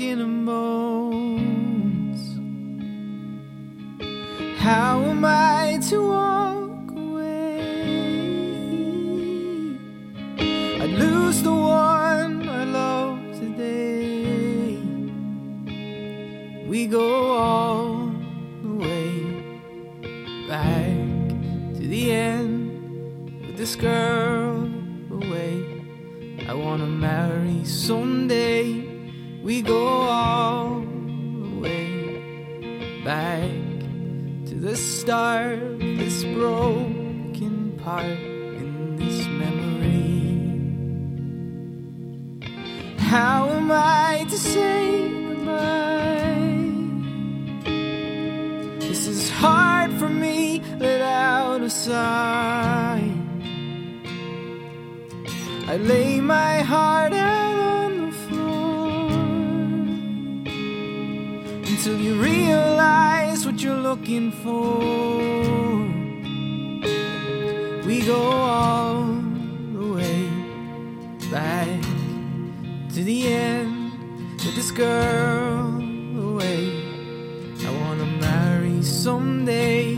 skin and bones. How am I to walk away? I'd lose the one I love today. We go all the way back to the end with this girl. I wanna marry someday. We go all the way back to the start this broken part in this memory. How am I to say goodbye? This is hard for me, let out a sigh. I lay my heart out on the floor until you realize what you're looking for. We go all the way back to the end with this girl away. I wanna marry someday.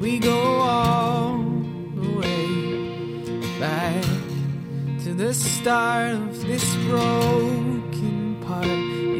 We go all the way back the start of this broken part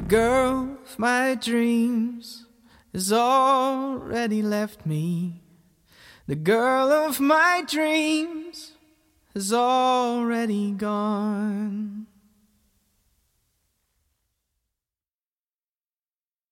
The girl of my dreams has already left me. The girl of my dreams has already gone.